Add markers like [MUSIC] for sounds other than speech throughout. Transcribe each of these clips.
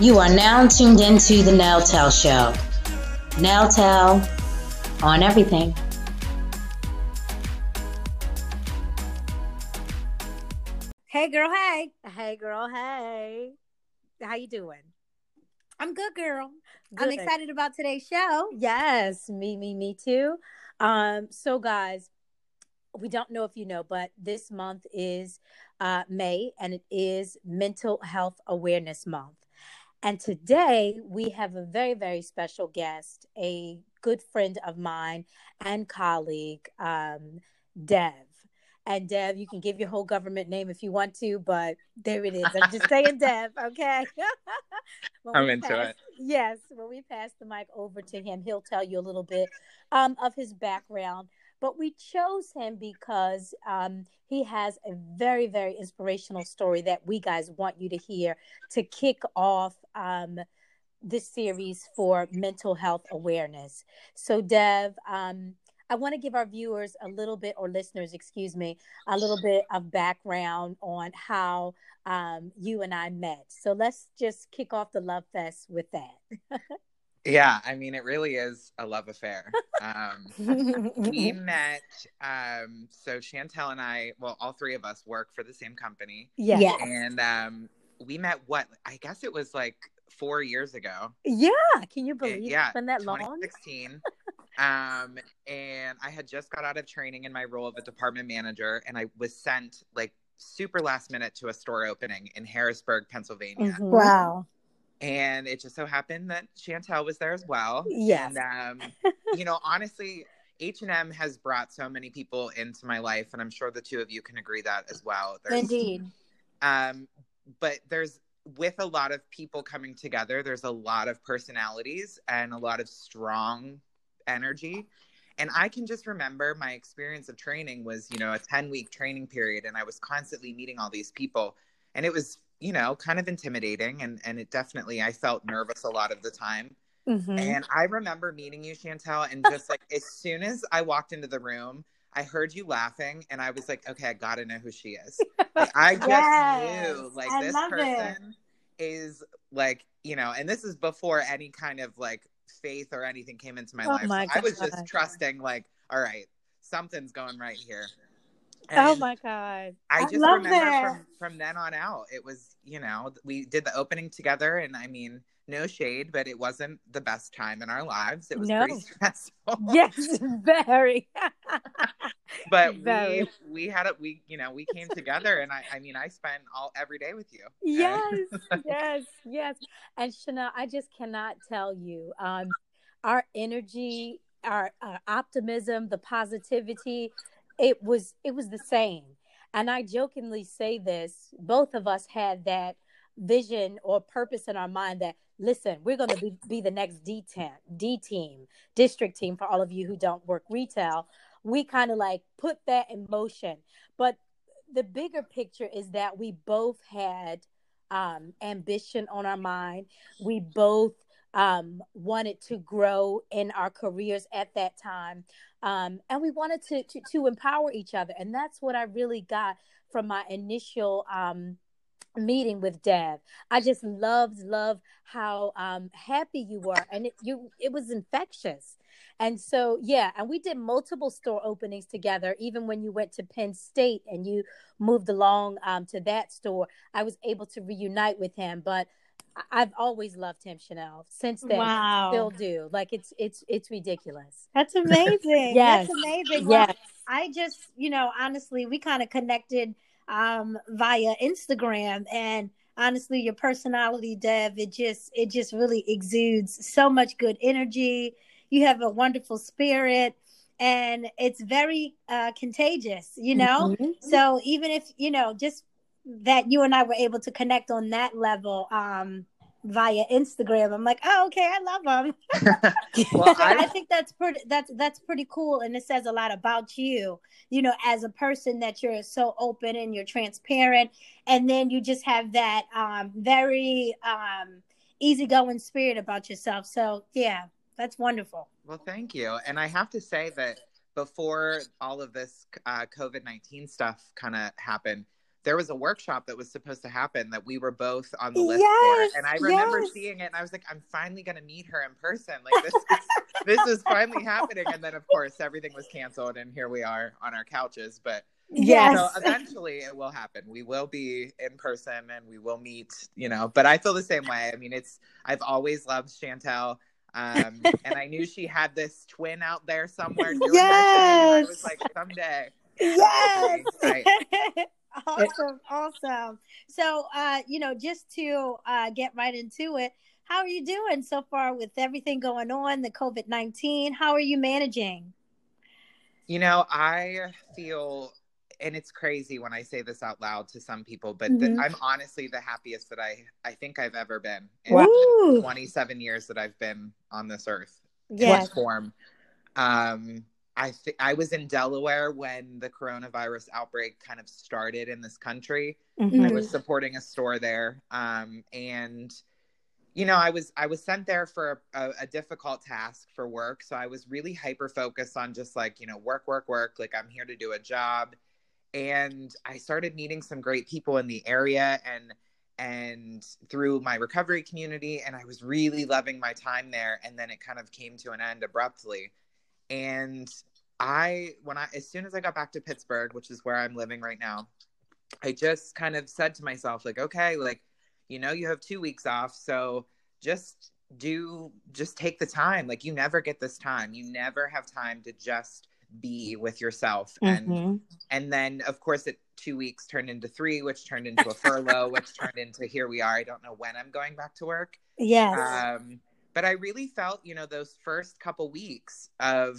You are now tuned into the Nail Tell Show. Nail Tell on everything. Hey girl, hey. Hey girl, hey. How you doing? I'm good, girl. Good. I'm excited about today's show. Yes, me, me, me too. Um, so guys, we don't know if you know, but this month is uh, May and it is Mental Health Awareness Month. And today we have a very, very special guest, a good friend of mine and colleague, um, Dev. And Dev, you can give your whole government name if you want to, but there it is. I'm just saying [LAUGHS] Dev, okay? [LAUGHS] I'm into pass, it. Yes, when we pass the mic over to him, he'll tell you a little bit um, of his background. But we chose him because um, he has a very, very inspirational story that we guys want you to hear to kick off um, this series for mental health awareness. So, Dev, um, I want to give our viewers a little bit, or listeners, excuse me, a little bit of background on how um, you and I met. So let's just kick off the love fest with that. [LAUGHS] yeah, I mean, it really is a love affair. Um, we [LAUGHS] met. Um, so Chantel and I, well, all three of us work for the same company. Yeah. Yes. And um, we met. What I guess it was like four years ago. Yeah. Can you It- believe yeah, it's been that long? 2016. um, and I had just got out of training in my role of a department manager, and I was sent like super last minute to a store opening in Harrisburg, Pennsylvania. Mhm. Wow. And it just so happened that Chantel was there as well. Yes. And um, [LAUGHS] you know, honestly, H and M has brought so many people into my life, and I'm sure the two of you can agree that as well. There's, Indeed. Um, but there's with a lot of people coming together, there's a lot of personalities and a lot of strong energy. And I can just remember my experience of training was, you know, a 10 week training period, and I was constantly meeting all these people. And it was, you know, kind of intimidating. And, and it definitely, I felt nervous a lot of the time. Mhm. And I remember meeting you, Chantel, and just like as soon as I walked into the room, I heard you laughing, and I was like, okay, I gotta know who she is. [LAUGHS] Like, I just Yes, knew, like, I this person is like, you know, and this is before any kind of like faith or anything came into my Oh life. So I was just trusting, like, all right, something's going right here. Oh my God. I I just love remember that. from from then on out, it was you know we did the opening together, and I mean, no shade, but it wasn't the best time in our lives. It was No. pretty [LAUGHS] stressful. Yes, [LAUGHS] very. [LAUGHS] but Very. we we had it. We you know we came together, and I I mean I spent all every day with you. yes, yes, yes. And Chanel, I just cannot tell you, um, our energy, our, our optimism, the positivity, it was it was the same. And I jokingly say this: both of us had that vision or purpose in our mind that listen, we're going to be, be the next D ten, D team, district team for all of you who don't work retail. We kind of like put that in motion, but the bigger picture is that we both had um, ambition on our mind. We both um, wanted to grow in our careers at that time. Um, and we wanted to, to, to empower each other. And that's what I really got from my initial um, meeting with Dev. I just loved, loved how um, happy you were. And it, you, it was infectious. And so, yeah, and we did multiple store openings together. Even when you went to Penn State and you moved along um, to that store, I was able to reunite with him. But I've always loved him, Chanel. Since then, Wow. still do. Like it's it's it's ridiculous. That's [LAUGHS] amazing. Yes. That's amazing. Well, Yes. I just, you know, honestly, we kind of connected um via Instagram and honestly your personality dev it just it just really exudes so much good energy you have a wonderful spirit and it's very uh contagious you know Mhm. so even if you know just that you and i were able to connect on that level um via instagram. I'm like oh okay i love him [LAUGHS] well, [LAUGHS] I think that's pretty that's that's pretty cool and it says a lot about you you know as a person that you're so open and you're transparent and then you just have that um very um easygoing spirit about yourself. So yeah that's wonderful. Well, thank you. And I have to say that before all of this uh, COVID nineteen stuff kind of happened, there was a workshop that was supposed to happen that we were both on the list Yes, for. And I remember yes. seeing it and I was like, I'm finally gonna meet her in person. Like this is [LAUGHS] this is finally happening. And then of course everything was canceled and here we are on our couches. But Yes. so eventually it will happen. We will be in person and we will meet, you know. But I feel the same way. I mean, it's I've always loved Chantel. Um, and I knew she had this twin out there somewhere doing thing. I was like, someday. yes. [LAUGHS] [LAUGHS] Awesome, awesome. So, uh, you know, just to uh, get right into it, how are you doing so far with everything going on, the COVID nineteen? How are you managing? You know, I feel, and it's crazy when I say this out loud to some people, but th- Mhm. I'm honestly the happiest that I I think I've ever been in Wow. 27 years that I've been on this earth. yes. form. Um, I th- I was in Delaware when the coronavirus outbreak kind of started in this country. I Mhm. was supporting a store there, um, and you know, I was I was sent there for a, a difficult task for work. So I was really hyper focused on just like you know work, work, work. Like I'm here to do a job, and I started meeting some great people in the area and and through my recovery community and I was really loving my time there and then it kind of came to an end abruptly and I when I as soon as I got back to Pittsburgh which is where I'm living right now I just kind of said to myself like okay like you know you have 2 weeks off so just do just take the time. Like you never get this time. You never have time to just be with yourself. And Mhm. and then of course it two weeks turned into three which turned into a furlough which turned into here we are. I don't know when i'm going back to work. Yes. um but i really felt you know those first couple weeks of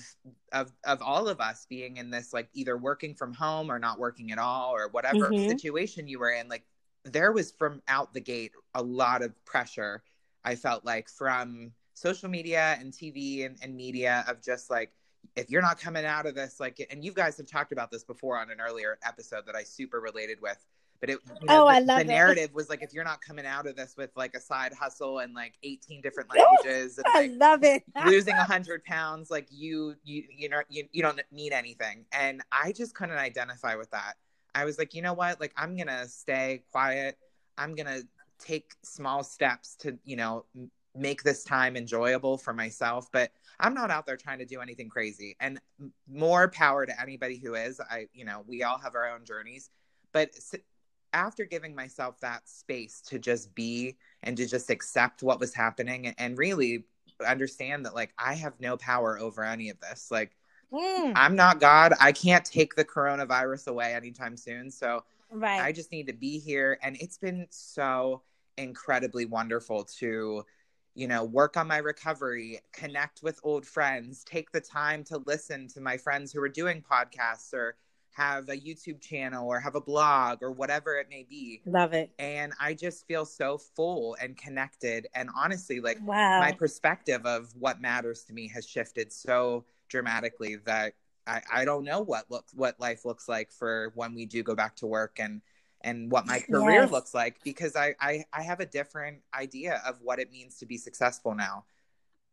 of of all of us being in this like either working from home or not working at all or whatever Mhm. situation you were in like there was from out the gate a lot of pressure i felt like from social media and tv and, and media of just like if you're not coming out of this like and you guys have talked about this before on an earlier episode that i super related with but it you know, Oh, the, I love the it. narrative was like if you're not coming out of this with like a side hustle and like 18 different [LAUGHS] languages and I love it. [LAUGHS] losing 100 pounds like you you you know you, you don't need anything. And i just couldn't identify with that. I was like you know what? Like i'm gonna stay quiet. I'm gonna take small steps to you know make this time enjoyable for myself. But i'm not out there trying to do anything crazy. And more power to anybody who is. I you know we all have our own journeys. But after giving myself that space to just be and to just accept what was happening and, and really understand that like I have no power over any of this. Like Mm, I'm not God. I can't take the coronavirus away anytime soon. So right. I just need to be here. And it's been so incredibly wonderful to, you know, work on my recovery, connect with old friends, take the time to listen to my friends who are doing podcasts or have a YouTube channel or have a blog or whatever it may be. love it. And I just feel so full and connected. And honestly, like Wow. my perspective of what matters to me has shifted so dramatically that I, I don't know what looks what life looks like for when we do go back to work and and what my career Yes. looks like because I, I I have a different idea of what it means to be successful now.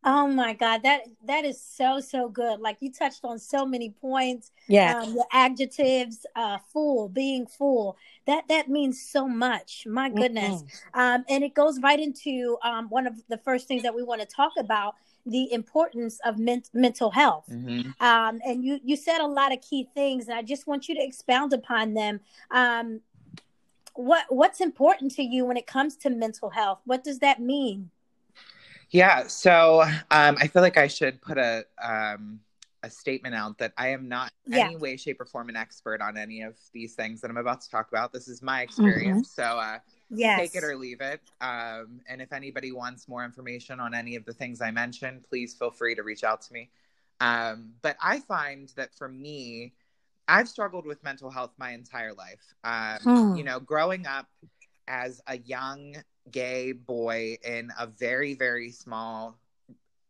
Oh my God, that that is so so good. Like you touched on so many points. Yeah. Um, the adjectives, uh, full, being full. That that means so much. My goodness. Um, and it goes right into um, one of the first things that we want to talk about: the importance of men- mental health. Mm-hmm. Um, and you you said a lot of key things, and I just want you to expound upon them. Um, what what's important to you when it comes to mental health? What does that mean? Yeah, so um, I feel like I should put a um, a statement out that I am not Yeah. any way, shape, or form an expert on any of these things that I'm about to talk about. This is my experience, so uh, Yes. take it or leave it. Um, and if anybody wants more information on any of the things I mentioned, please feel free to reach out to me. Um, but I find that for me, I've struggled with mental health my entire life. Um, Hmm. You know, growing up as a young gay boy in a very, very small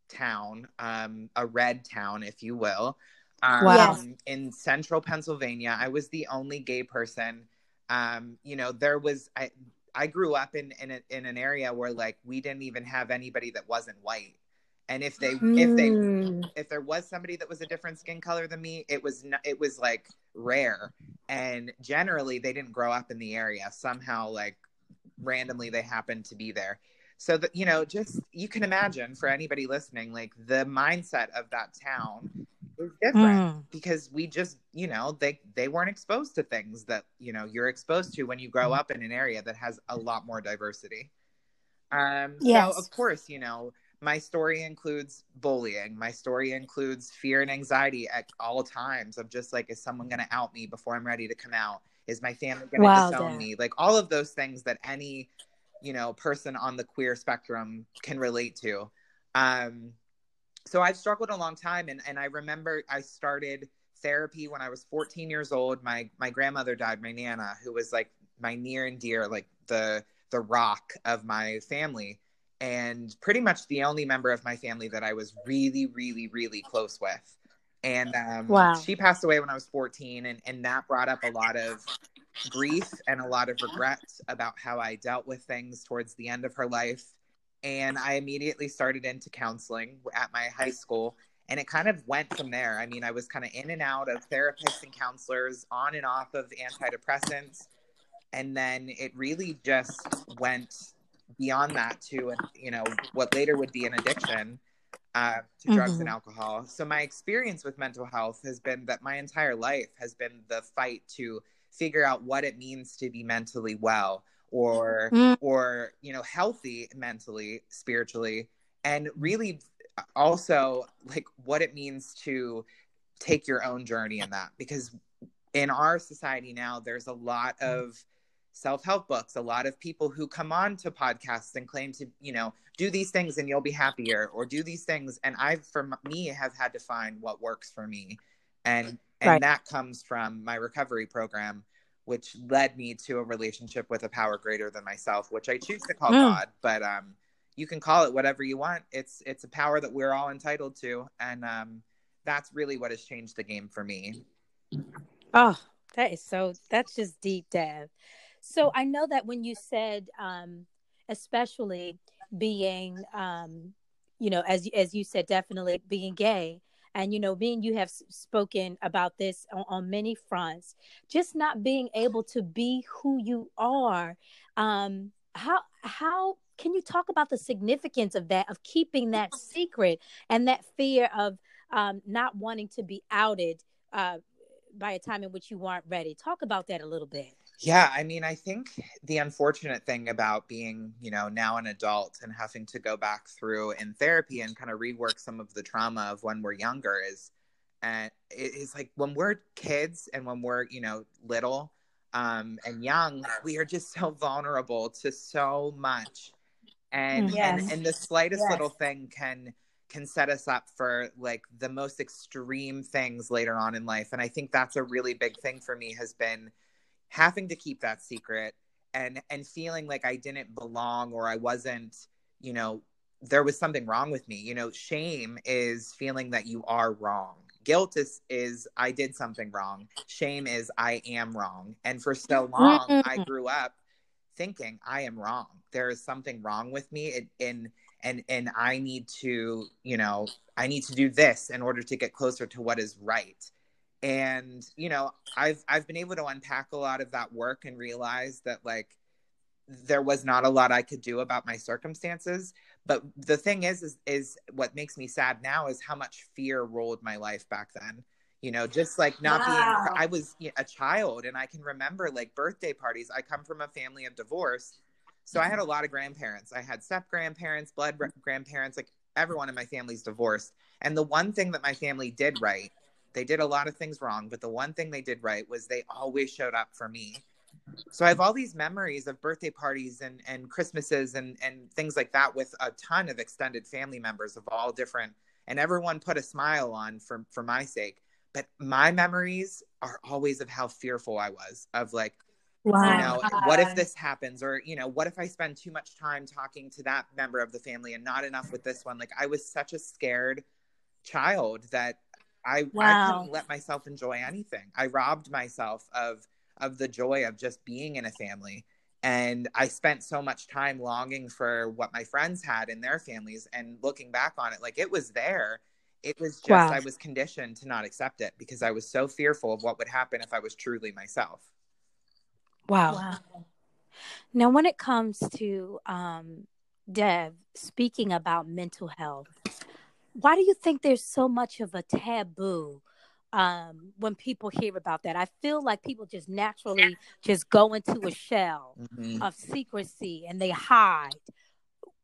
town, um, a red town, if you will, um, Wow. in central Pennsylvania, I was the only gay person. Um, you know, there was I I grew up in in, a, in an area where like we didn't even have anybody that wasn't white. And if they if they Mm. if there was somebody that was a different skin color than me, it was not, it was like rare and generally they didn't grow up in the area somehow like randomly they happened to be there so that you know just you can imagine for anybody listening like the mindset of that town is different mm. because we just you know they they weren't exposed to things that you know you're exposed to when you grow up in an area that has a lot more diversity um yes. so of course you know my story includes bullying my story includes fear and anxiety at all times of just like is someone going to out me before i'm ready to come out is my family going to wow, disown me? Like all of those things that any you know person on the queer spectrum can relate to. Um so i've struggled a long time and and i remember i started therapy when i was 14 years old. My my grandmother died my nana who was like my near and dear like the the rock of my family and pretty much the only member of my family that i was really really really close with and um, wow. she passed away when i was 14 and, and that brought up a lot of grief and a lot of regret about how I dealt with things towards the end of her life. And I immediately started into counseling at my high school. And it kind of went from there. I mean, I was kind of in and out of therapists and counselors, on and off of antidepressants. And then it really just went beyond that to, you know, what later would be an addiction uh, to drugs mm-hmm. and alcohol. So my experience with mental health has been that my entire life has been the fight to figure out what it means to be mentally well or mm. or you know healthy mentally spiritually and really also like what it means to take your own journey in that because in our society now there's a lot mm. of self-help books a lot of people who come on to podcasts and claim to you know do these things and you'll be happier or do these things and i for me have had to find what works for me and and right. that comes from my recovery program which led me to a relationship with a power greater than myself which i choose to call mm. god but um you can call it whatever you want it's it's a power that we're all entitled to and um that's really what has changed the game for me oh that is so that's just deep Dev. So i know that when you said um especially being um you know as as you said definitely being gay and you know being you have spoken about this on, on, many fronts just not being able to be who you are um how how can you talk about the significance of that of keeping that [LAUGHS] secret and that fear of um not wanting to be outed uh by a time in which you weren't ready? Talk about that a little bit yeah, I mean, I think the unfortunate thing about being, you know, now an adult and having to go back through in therapy and kind of rework some of the trauma of when we're younger is, and it is like when we're kids and when we're, you know, little um, and young, we are just so vulnerable to so much, and yes. and, and the slightest yes. little thing can can set us up for like the most extreme things later on in life, and I think that's a really big thing for me has been having to keep that secret and and feeling like I didn't belong or I wasn't, you know, there was something wrong with me. You know, shame is feeling that you are wrong. Guilt is is I did something wrong. Shame is I am wrong. And for so long I mm-hmm. grew up thinking I am wrong. There is something wrong with me and and and I need to, you know, I need to do this in order to get closer to what is right and you know i've i've been able to unpack a lot of that work and realize that like there was not a lot i could do about my circumstances. But the thing is is is what makes me sad now is how much fear rolled my life back then. You know just like not wow. being i was a child and i can remember like birthday parties. I come from a family of divorce. So i had a lot of grandparents. I had step grandparents blood grandparents like everyone in my family's divorced. And the one thing that my family did right they did a lot of things wrong, but the one thing they did right was they always showed up for me. So I have all these memories of birthday parties and, and Christmases and, and things like that with a ton of extended family members of all different and everyone put a smile on for for my sake. But my memories are always of how fearful I was of like, wow. you know, what if this happens? Or, you know, what if I spend too much time talking to that member of the family and not enough with this one? Like I was such a scared child that I, wow. I couldn't let myself enjoy anything. I robbed myself of of the joy of just being in a family. And I spent so much time longing for what my friends had in their families and looking back on it, like it was there. it was just Wow. I was conditioned to not accept it because I was so fearful of what would happen if I was truly myself. Wow. Wow. Now, when it comes to um, Dev speaking about mental health, why do you think there's so much of a taboo um, when people hear about that? I feel like people just naturally just go into a shell Mhm. of secrecy and they hide.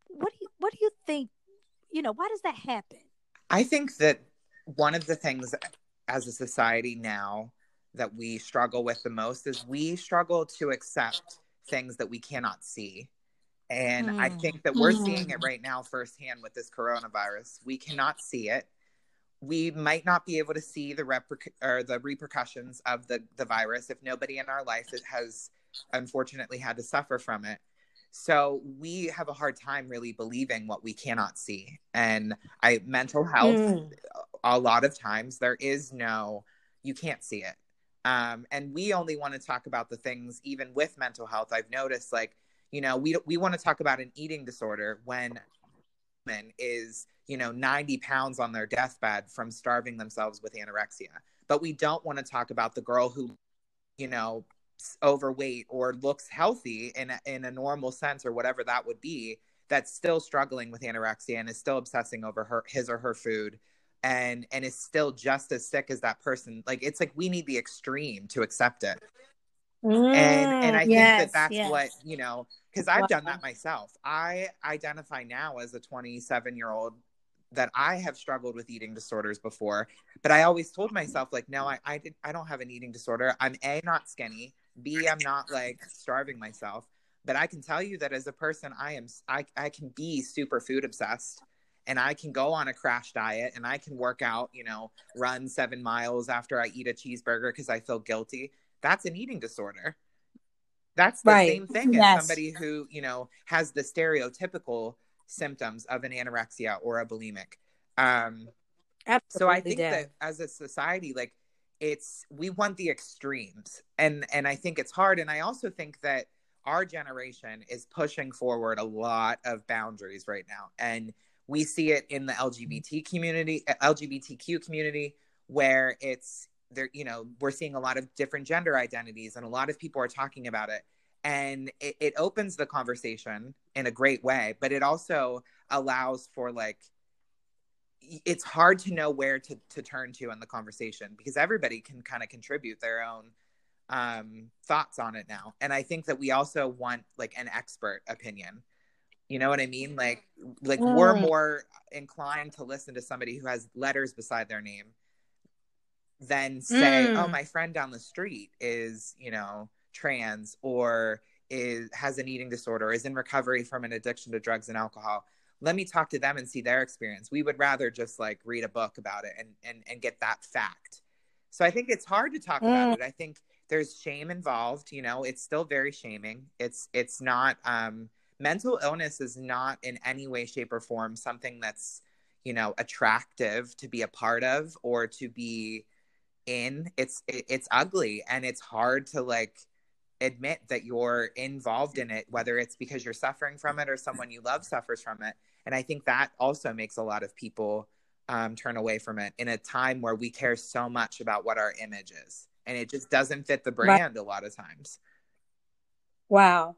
What do you What do you think? You know, why does that happen? I think that one of the things as a society now that we struggle with the most is we struggle to accept things that we cannot see. And I Mm. think that we're Mm. seeing it right now firsthand with this coronavirus. We cannot see it. We might not be able to see the reper- or the repercussions of the, the virus if nobody in our life has unfortunately had to suffer from it. So we have a hard time really believing what we cannot see. And I mental health Mm. a lot of times there is no you can't see it um, and we only want to talk about the things even with mental health i've noticed like you know we we want to talk about an eating disorder when a woman is you know 90 pounds on their deathbed from starving themselves with anorexia. But we don't want to talk about the girl who you know overweight or looks healthy in a, in a normal sense or whatever that would be that's still struggling with anorexia and is still obsessing over her his or her food and and is still just as sick as that person. Like it's like we need the extreme to accept it. And and i Mm, yes, think that that's yes. what you know because i've done that myself i identify now as a 27 year old that i have struggled with eating disorders before but i always told myself like no i i, did, I don't have an eating disorder i'm a not skinny b i'm not like starving myself but i can tell you that as a person i am i, I can be super food obsessed and I can go on a crash diet and I can work out, you know, run seven miles after I eat a cheeseburger because I feel guilty. That's an eating disorder. That's the Right. same thing Yes. as somebody who, you know, has the stereotypical symptoms of an anorexia or a bulimic. Um, Absolutely, so I think Dev. that as a society, like it's we want the extremes, and and I think it's hard. And I also think that our generation is pushing forward a lot of boundaries right now, and we see it in the LGBT community, LGBTQ community, where it's there. You know, we're seeing a lot of different gender identities, and a lot of people are talking about it. And it, it opens the conversation in a great way, but it also allows for like it's hard to know where to, to turn to in the conversation because everybody can kind of contribute their own um, thoughts on it now. And I think that we also want like an expert opinion. You know what I mean? Like, like we're Mm. more inclined to listen to somebody who has letters beside their name than say, Mm. "Oh, my friend down the street is, you know, trans or is has an eating disorder, is in recovery from an addiction to drugs and alcohol." let me talk to them and see their experience. We would rather just like read a book about it and and and get that fact. So I think it's hard to talk about Mm. it. I think there's shame involved, you know, it's still very shaming. It's it's not um mental illness is not in any way shape or form something that's, you know, attractive to be a part of or to be in. It's it, it's ugly and it's hard to like admit that you're involved in it whether it's because you're suffering from it or someone you love suffers from it and i think that also makes a lot of people um, turn away from it in a time where we care so much about what our image is and it just doesn't fit the brand a lot of times Wow.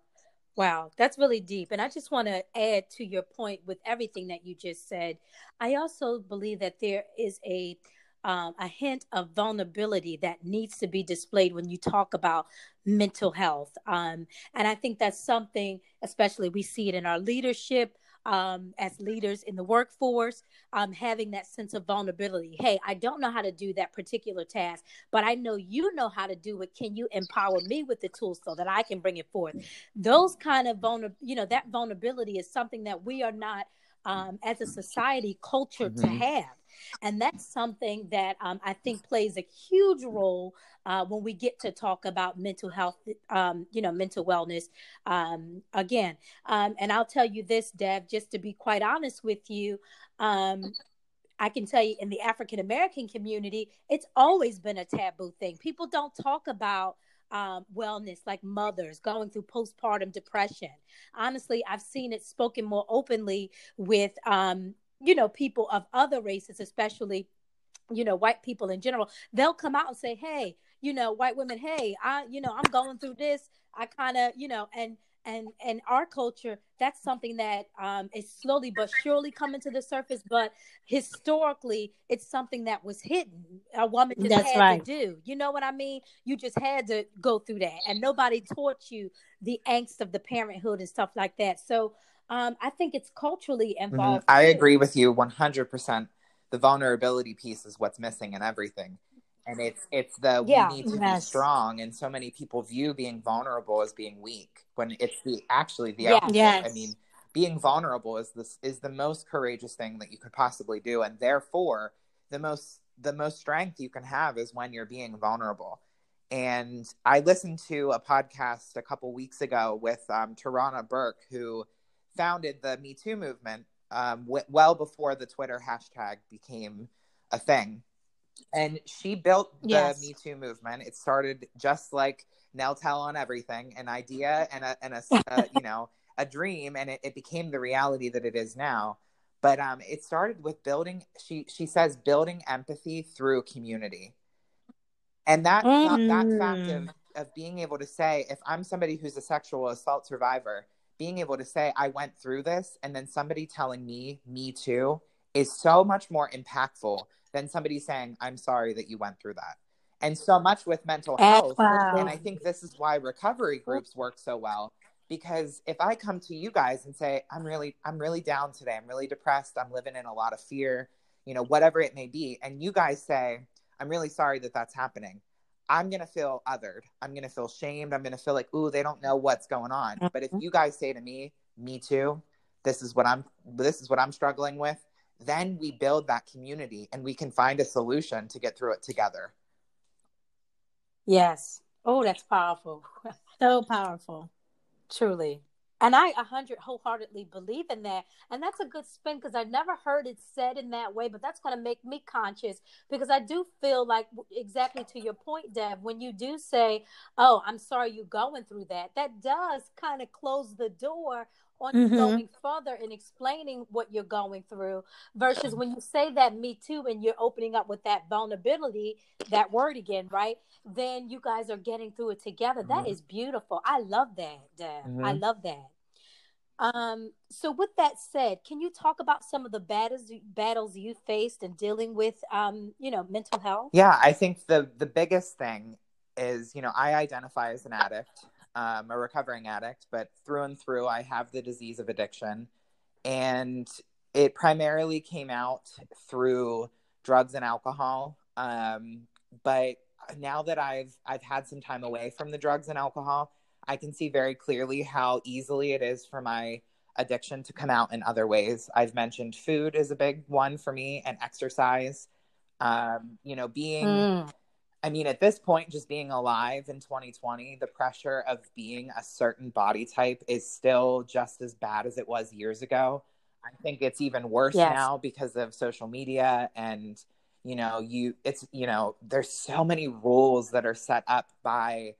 Wow. That's really deep. And I just want to add to your point with everything that you just said. I also believe that there is a um, a hint of vulnerability that needs to be displayed when you talk about mental health. Um, and I think that's something, especially we see it in our leadership um, as leaders in the workforce, um, having that sense of vulnerability. Hey, I don't know how to do that particular task, but I know you know how to do it. Can you empower me with the tools so that I can bring it forth? Those kind of vulner, you know, that vulnerability is something that we are not, um, as a society, cultured to Mhm. have. And that's something that um, I think plays a huge role uh, when we get to talk about mental health, um, you know, mental wellness. Um, again, um, and I'll tell you this, Dev, just to be quite honest with you, um, I can tell you in the African American community, it's always been a taboo thing. People don't talk about um, wellness like mothers going through postpartum depression. Honestly, I've seen it spoken more openly with, um, you know, people of other races, especially you know white people in general they'll come out and say hey you know white women hey i you know i'm going through this. I kind of you know and and and our culture that's something that um, is slowly but surely coming to the surface but historically it's something that was hidden. A woman just That's had right. to do. You know what i mean? You just had to go through that and nobody taught you the angst of the parenthood and stuff like that. So um, i think it's culturally Mhm. involved I agree with you 100%. The vulnerability piece is what's missing in everything. And it's it's the Yeah. we need to be strong and so many people view being vulnerable as being weak when it's the actually the Yes. opposite. Yes. I mean, being vulnerable is this is the most courageous thing that you could possibly do and therefore the most the most strength you can have is when you're being vulnerable. And I listened to a podcast a couple weeks ago with um, Tarana Burke, who founded the Me Too movement um, w- well before the Twitter hashtag became a thing. And she built the Yes. Me Too movement. It started just like Nell Tell on everything, an idea and a, and a, [LAUGHS] a you know a dream, and it, it became the reality that it is now. But um, it started with building. She she says building empathy through community, and that Mm. that fact of of being able to say if I'm somebody who's a sexual assault survivor, being able to say I went through this, and then somebody telling me me too is so much more impactful than somebody saying I'm sorry that you went through that. And so much with mental health. Wow. And I think this is why recovery groups work so well because if I come to you guys and say I'm really I'm really down today, I'm really depressed, I'm living in a lot of fear, you know, whatever it may be, and you guys say I'm really sorry that that's happening. I'm going to feel othered. I'm going to feel shamed. I'm going to feel like, ooh, they don't know what's going on. But if mm-hmm. you guys say to me, me too, this is what I'm this is what I'm struggling with, then we build that community and we can find a solution to get through it together. yes oh that's powerful [LAUGHS] So powerful. Truly. And I a hundred wholeheartedly believe in that. And that's a good spin because I've never heard it said in that way, but that's going to make me conscious because I do feel like exactly to your point, Dev, when you do say, Oh, I'm sorry you're going through that, that does kind of close the door on Mhm. going further and explaining what you're going through versus when you say that me too and you're opening up with that vulnerability, that word again, right? Then you guys are getting through it together. That Mhm. is beautiful. I love that, Dev. I Mhm. love that. Um, so with that said, can you talk about some of the battles battles you faced in dealing with um, you know, mental health? Yeah, I think the the biggest thing is, you know, I identify as an addict, um, a recovering addict, but through and through, I have the disease of addiction, and it primarily came out through drugs and alcohol. Um, but now that I've I've had some time away from the drugs and alcohol, I can see very clearly how easily it is for my addiction to come out in other ways. I've mentioned food is a big one for me, and exercise. Um, you know, being Mm. I mean, at this point, just being alive in 2020, the pressure of being a certain body type is still just as bad as it was years ago. I think it's even worse Yes. now because of social media and you know, you it's you know, there's so many rules that are set up by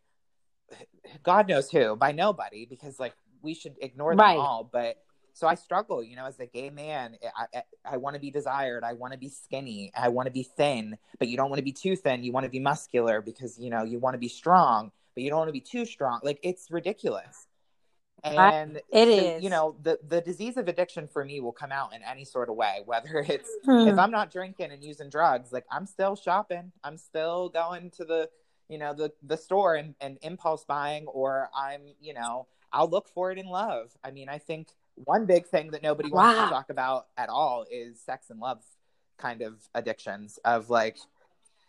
God knows who, by nobody because like we should ignore them Right. all, but so I struggle, you know, as a gay man. I I, I want to be desired. I want to be skinny. I want to be thin, but you don't want to be too thin. You want to be muscular because you know you want to be strong, but you don't want to be too strong. Like it's ridiculous. And It so, is. you know, the the disease of addiction for me will come out in any sort of way, whether [LAUGHS] it's Hmm. if I'm not drinking and using drugs, like I'm still shopping. I'm still going to the, you know, the the store and, and impulse buying, or I'm, you know, I'll look for it in love. I mean, I think one big thing that nobody wants Wow. to talk about at all is sex and love kind of addictions of like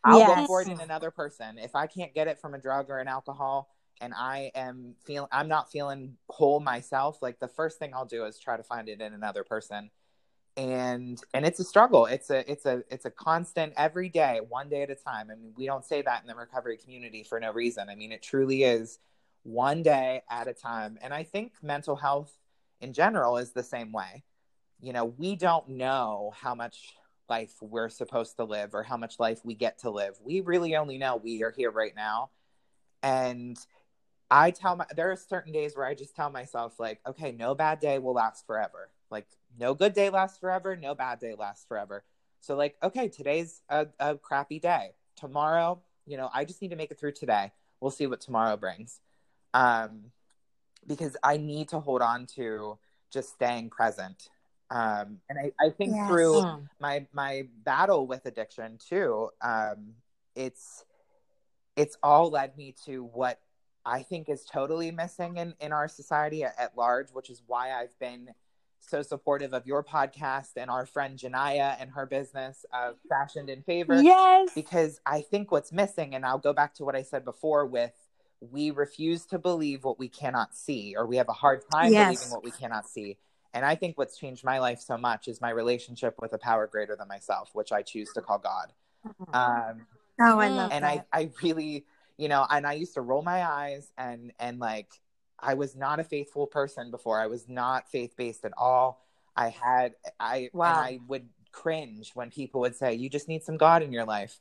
I'll look Yes. for it in another person. If I can't get it from a drug or an alcohol and I am feeling I'm not feeling whole myself, like the first thing I'll do is try to find it in another person and and it's a struggle it's a it's a it's a constant every day one day at a time i mean we don't say that in the recovery community for no reason i mean it truly is one day at a time and i think mental health in general is the same way you know we don't know how much life we're supposed to live or how much life we get to live we really only know we are here right now and i tell my there are certain days where i just tell myself like okay no bad day will last forever Like, no good day lasts forever, no bad day lasts forever. So, like, okay, today's a, a crappy day. Tomorrow, you know, I just need to make it through today. We'll see what tomorrow brings. Um, because I need to hold on to just staying present. Um, and I, I think Yes. through Mm. my my battle with addiction too, um, it's it's all led me to what I think is totally missing in in our society at, at large, which is why I've been so supportive of your podcast and our friend Janaya and her business of Fashioned in Favor Yes. because I think what's missing, and I'll go back to what I said before with we refuse to believe what we cannot see, or we have a hard time Yes. believing what we cannot see. And I think what's changed my life so much is my relationship with a power greater than myself, which I choose to call God. Um, Oh, I love and that. I, I really, you know, and I used to roll my eyes and and like I was not a faithful person before. I was not faith based at all. I had I Wow. and I would cringe when people would say, "You just need some God in your life,"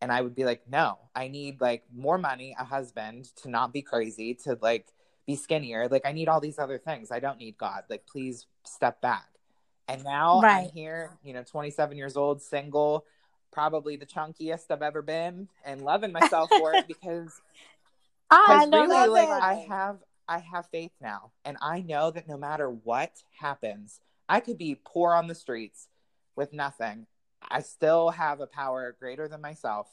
and I would be like, "No, I need like more money, a husband, to not be crazy, to like be skinnier. Like I need all these other things. I don't need God. Like please step back." And now I'm Right. here, you know, 27 years old, single, probably the chunkiest I've ever been, and loving myself for it [LAUGHS] because ah, I know really, like right. I have, I have faith now, and I know that no matter what happens, I could be poor on the streets with nothing. I still have a power greater than myself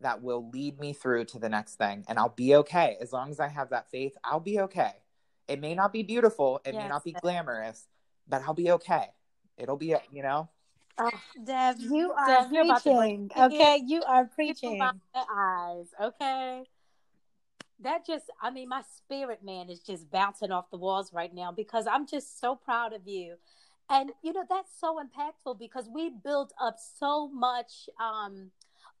that will lead me through to the next thing, and I'll be okay as long as I have that faith. I'll be okay. It may not be beautiful, it may not be glamorous, but I'll be okay. It'll be, you know. Oh, Dev, you are Dev, you're to preaching. Okay, you are preaching. by eyes, okay? That just, I mean, my spirit, man, is just bouncing off the walls right now because I'm just so proud of you. And, you know, that's so impactful because we built up so much um,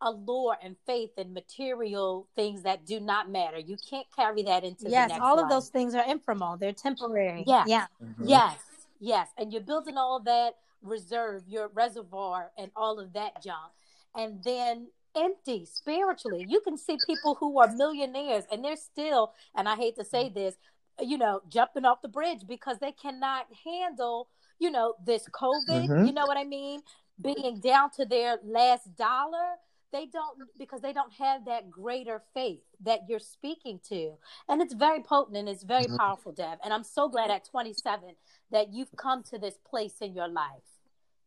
allure and faith and material things that do not matter. You can't carry that into the Yes, next all of those things are ephemeral. They're temporary. Yes. Yeah. Yes, yes. And you're building all that reserve, your reservoir, and all of that junk. And then empty spiritually. You can see people who are millionaires and they're still, and I hate to say this, you know, jumping off the bridge because they cannot handle, you know, this COVID. Mhm. You know what I mean? Being down to their last dollar. They don't because they don't have that greater faith that you're speaking to. And it's very potent and it's very Mhm. powerful, Dev. And I'm so glad at 27 that you've come to this place in your life.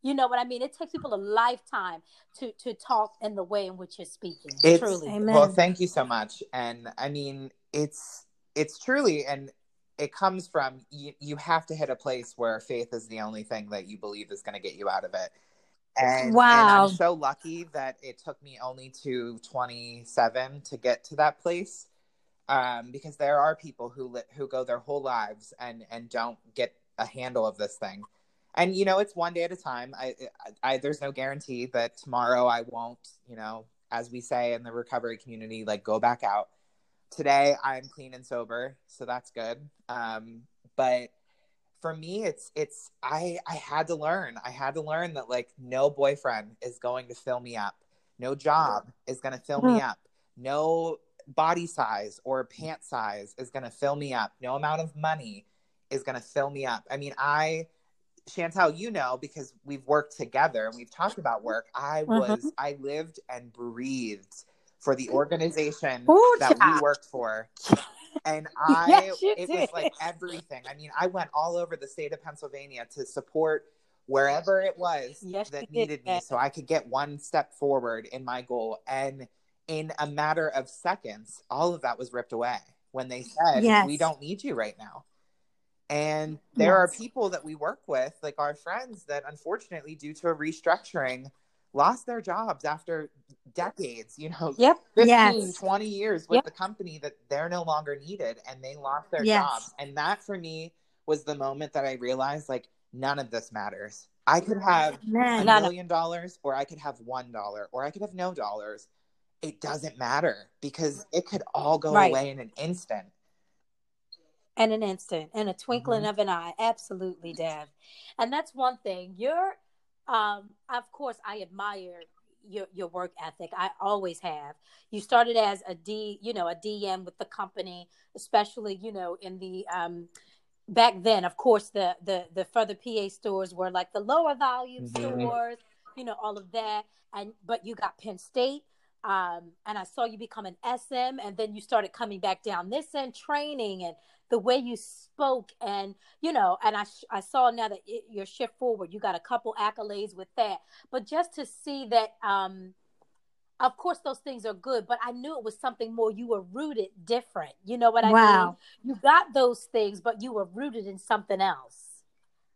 You know what I mean? It takes people a lifetime to to talk in the way in which you're speaking. It's, truly. Amen. Well, thank you so much. And I mean, it's it's truly, and it comes from you. You have to hit a place where faith is the only thing that you believe is going to get you out of it. And, and Wow. I'm so lucky that it took me only to 27 to get to that place. Um, because there are people who li- who go their whole lives and and don't get a handle of this thing. And you know, it's one day at a time. I, I, I there's no guarantee that tomorrow I won't, you know, as we say in the recovery community, like go back out. Today I'm clean and sober, so that's good. Um, but for me, it's it's I I had to learn. I had to learn that like no boyfriend is going to fill me up. No job is going to fill me up. No body size or pant size is going to fill me up. No amount of money is going to fill me up. I mean, I Chantel, you know, because we've worked together and we've talked about work. I was, I lived and breathed for the organization Ooh, that we worked for. [LAUGHS] And I, Yes, it was like everything. I mean, I went all over the state of Pennsylvania to support wherever it was Yes, that you did, needed me so I could get one step forward in my goal. And in a matter of seconds, all of that was ripped away when they said, Yes. We don't need you right now. And there are people that we work with, like our friends, that unfortunately, due to a restructuring, lost their jobs after decades, you know, Yep. 15, Yes. 20 years with Yep. the company that they're no longer needed and they lost their Yes. jobs. And that for me was the moment that I realized like none of this matters. I could have a Amen. None of- million dollars or I could have one dollar or I could have no dollars. It doesn't matter because it could all go Right. away in an instant. in an instant, in a twinkling Mhm. of an eye. Absolutely, Dev. And that's one thing. You're, um, of course, I admire your your work ethic. I always have. You started as a D, you know, a DM with the company, especially, you know, in the um, back then, of course, the the the further PA stores were like the lower volume Mhm. stores, you know, all of that. And but you got Penn State, um, and I saw you become an SM, and then you started coming back down this end, training and the way you spoke, and you know, and I sh- I saw now that it, your shift forward, you got a couple accolades with that. But just to see that, um, of course, those things are good, but I knew it was something more. You were rooted different. You know what I mean? Wow. you got those things, but you were rooted in something else.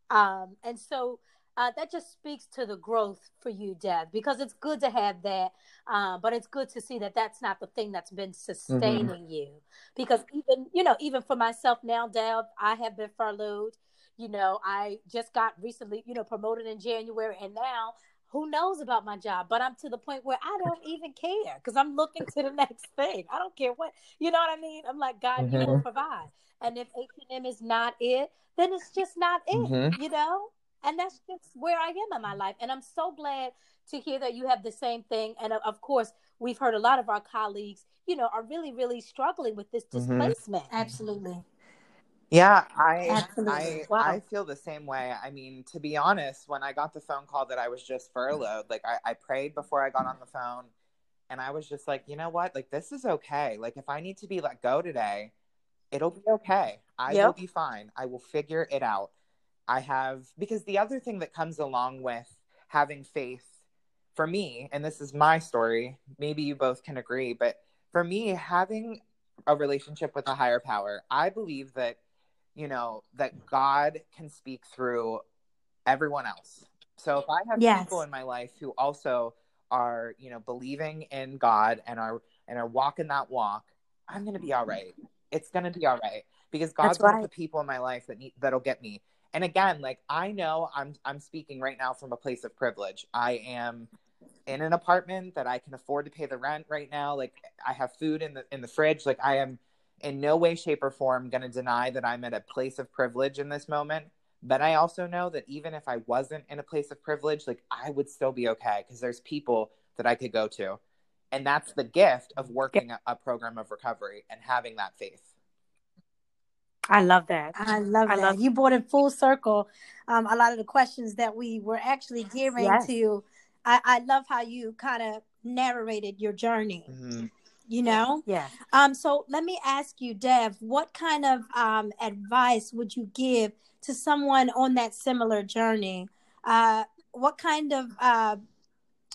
Um, and so uh, that just speaks to the growth for you, Dev, because it's good to have that, uh, but it's good to see that that's not the thing that's been sustaining you. Because even you know, even for myself now, Dev, I have been furloughed. You know, I just got recently, you know, promoted in January, and now who knows about my job? But I'm to the point where I don't even care because I'm looking to the [LAUGHS] next thing. I don't care what you know what I mean. I'm like, God, you will provide. And if H and M is not it, then it's just not it. Mhm. You know, and that's just where I am in my life. And I'm so glad to hear that you have the same thing. And of- of course, we've heard a lot of our colleagues, you know, are really, really struggling with this Mhm. displacement. Absolutely. Yeah, I Absolutely. I Wow. I feel the same way. I mean, to be honest, when I got the phone call that I was just furloughed, like I, I prayed before I got on the phone and I was just like, you know what? Like this is okay. Like if I need to be let go today, it'll be okay. I will be fine. I will figure it out. I have because the other thing that comes along with having faith for me, and this is my story, maybe you both can agree, but for me, having a relationship with a higher power, I believe that, you know, that God can speak through everyone else. So if I have Yes. people in my life who also are, you know, believing in God and are and are walking that walk, I'm gonna be all right. It's gonna be all right because God's That's gonna right. put people in my life that need that'll get me. And again, like I know I'm I'm speaking right now from a place of privilege. I am in an apartment that I can afford to pay the rent right now. Like I have food in the in the fridge. Like I am in no way, shape, or form going to deny that I'm at a place of privilege in this moment. But I also know that even if I wasn't in a place of privilege, like I would still be okay because there's people that I could go to. And that's the gift of working a, a program of recovery and having that faith. I love that. I love I that. love- you brought it full circle. Um, a lot of the questions that we were actually gearing Yes. to. I, I love how you kind of narrated your journey. Mhm. You know. Yeah. Um, so let me ask you, Dev, what kind of um, advice would you give to someone on that similar journey? Uh, what kind of, uh,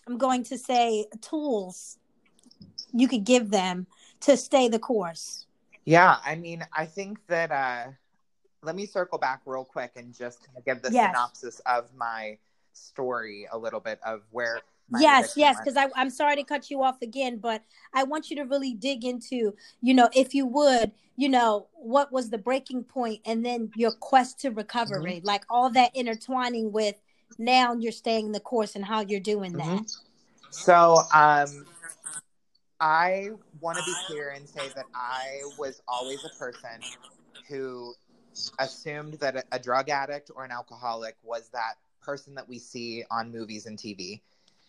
I'm going to say, tools you could give them to stay the course? Yeah, I mean, I think that uh let me circle back real quick and just kind of give the Yes. synopsis of my story a little bit of where yes yes because i'm sorry to cut you off again but i want you to really dig into you know if you would you know what was the breaking point and then your quest to recovery Mm-hmm. like all that intertwining with now you're staying the course and how you're doing that Mhm. So, um, I want to be clear and say that I was always a person who assumed that a, a drug addict or an alcoholic was that person that we see on movies and TV.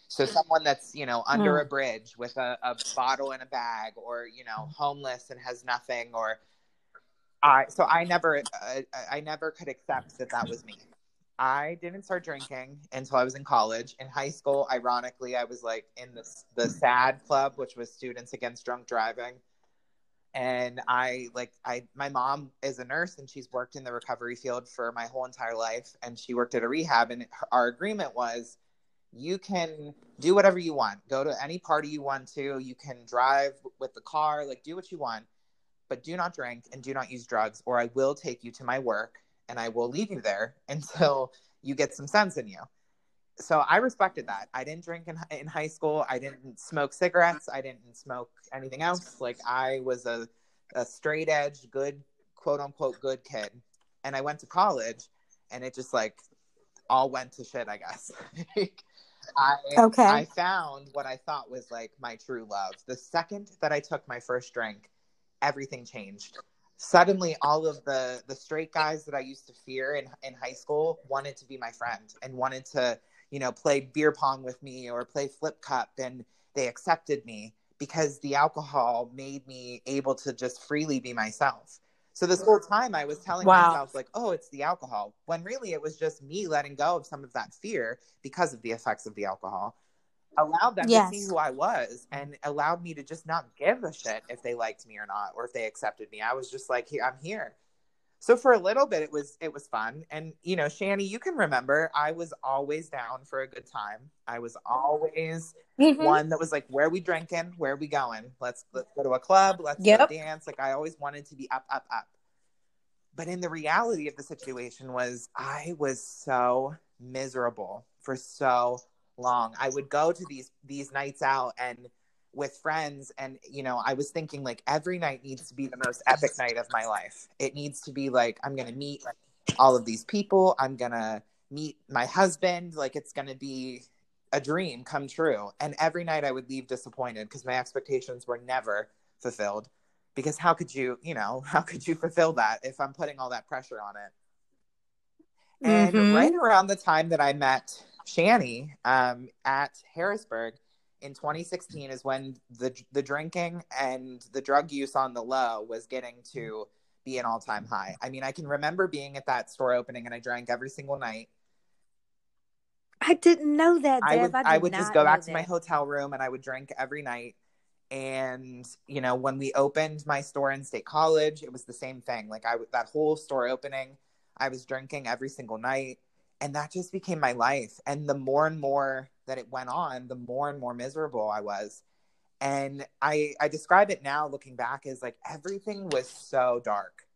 So, someone that's, you know, under a bridge with a, a bottle in a bag or, you know, homeless and has nothing or. I, so I never, uh, I never could accept that that was me. I didn't start drinking until I was in college. In high school, ironically, I was like in the the SAD club, which was Students Against Drunk Driving. And I like I my mom is a nurse and she's worked in the recovery field for my whole entire life and she worked at a rehab and our agreement was you can do whatever you want. Go to any party you want to. You can drive with the car, like do what you want, but do not drink and do not use drugs or I will take you to my work and I will leave you there [LAUGHS] until you get some sense in you. So I respected that. I didn't drink in, in high school. I didn't smoke cigarettes. I didn't smoke anything else. Like I was a, a straight edge, good, quote unquote, good kid. And I went to college and it just like all went to shit, I guess. [LAUGHS] I, Okay. I found what I thought was like my true love. The second that I took my first drink, everything changed suddenly all of the the straight guys that I used to fear in in high school wanted to be my friend and wanted to you know play beer pong with me or play flip cup and they accepted me because the alcohol made me able to just freely be myself. So this whole time I was telling Wow. myself like, "Oh, it's the alcohol," when really it was just me letting go of some of that fear because of the effects of the alcohol. Allowed them Yes. to see who I was and allowed me to just not give a shit if they liked me or not or if they accepted me. I was just like, "Here, I'm here." So for a little bit it was it was fun. And you know, Shani, you can remember I was always down for a good time. I was always Mhm. one that was like, "Where are we drinking? Where are we going? Let's let's go to a club. Let's go Yep. dance." Like I always wanted to be up, up, up. But in the reality of the situation was, I was so miserable for so long. I would go to these these nights out and with friends, and you know, I was thinking like every night needs to be the most epic night of my life. It needs to be like I'm gonna meet all of these people. I'm gonna meet my husband. Like it's gonna be a dream come true. And every night I would leave disappointed because my expectations were never fulfilled. Because how could you, you know, [LAUGHS] how could you fulfill that if I'm putting all that pressure on it? And Mhm. right around the time that I met Shani um, at Harrisburg in 2016 is when the the drinking and the drug use on the low was getting to be an all time high. I mean, I can remember being at that store opening and I drank every single night. I didn't know that, I would I, I, would just go back to my hotel room and I would drink every night. And you know, when we opened my store in State College, it was the same thing. Like I that whole store opening, I was drinking every single night, and that just became my life. And the more and more that it went on, the more and more miserable I was. And I I describe it now looking back as like everything was so dark.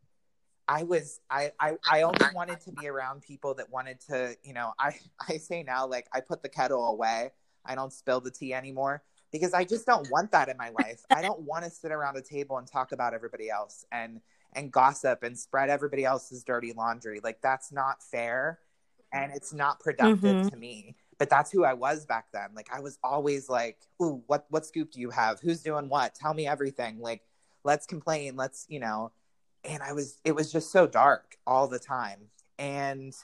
I was I, I I only wanted to be around people that wanted to, you know, I [LAUGHS] I say now like I put the kettle away. I don't spill the tea anymore because I just don't want that in my life. I don't want to sit around a table and talk about everybody else and and gossip and spread everybody else's dirty laundry. Like that's not fair and it's not productive Mhm. to me. But that's who I was back then. Like I was always like, "Ooh, what what scoop do you have? Who's doing what? Tell me everything." Like let's complain, let's, you know, and I was it was just so dark all the time. And